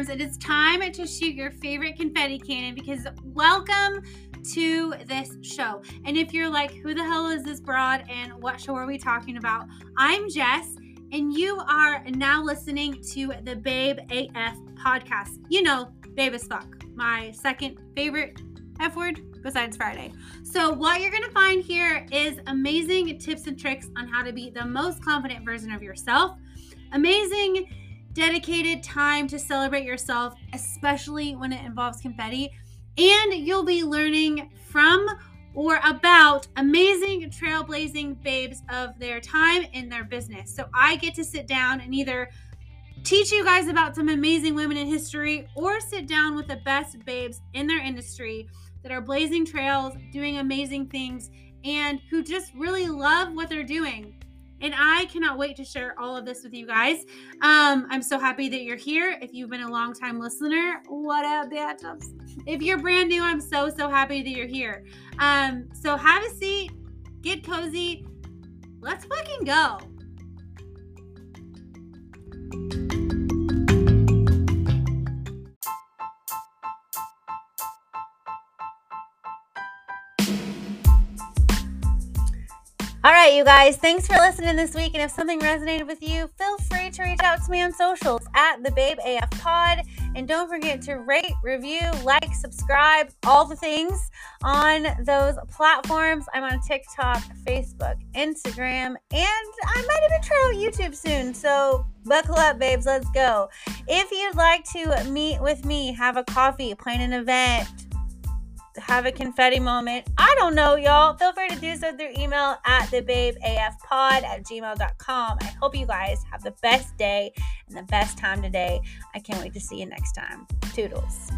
platforms, it is time to shoot your favorite confetti cannon because welcome to this show. And if you're like, who the hell is this broad and what show are we talking about? I'm Jess, and you are now listening to the Babe AF podcast. You know, Babe as fuck, my second favorite F word besides Friday. So, what you're going to find here is amazing tips and tricks on how to be the most confident version of yourself, amazing dedicated time to celebrate yourself, especially when it involves confetti. And you'll be learning from or about amazing trailblazing babes of their time in their business. So I get to sit down and either teach you guys about some amazing women in history or sit down with the best babes in their industry that are blazing trails, doing amazing things, and who just really love what they're doing. And I cannot wait to share all of this with you guys. Um, I'm so happy that you're here. If you've been a long time listener, what up, bitches? If you're brand new, I'm so, so happy that you're here. Um, so have a seat, get cozy. Let's fucking go. All right, you guys, thanks for listening this week. And if something resonated with you, feel free to reach out to me on socials at the Babe AF Pod. And don't forget to rate, review, like, subscribe, all the things on those platforms. I'm on TikTok, Facebook, Instagram, and I might even try out YouTube soon. So buckle up, babes. Let's go. If you'd like to meet with me, have a coffee, plan an event, have a confetti moment. I don't know, y'all. Feel free to do so through email at thebabeafpod at gmail.com. I hope you guys have the best day and the best time today. I can't wait to see you next time. Toodles.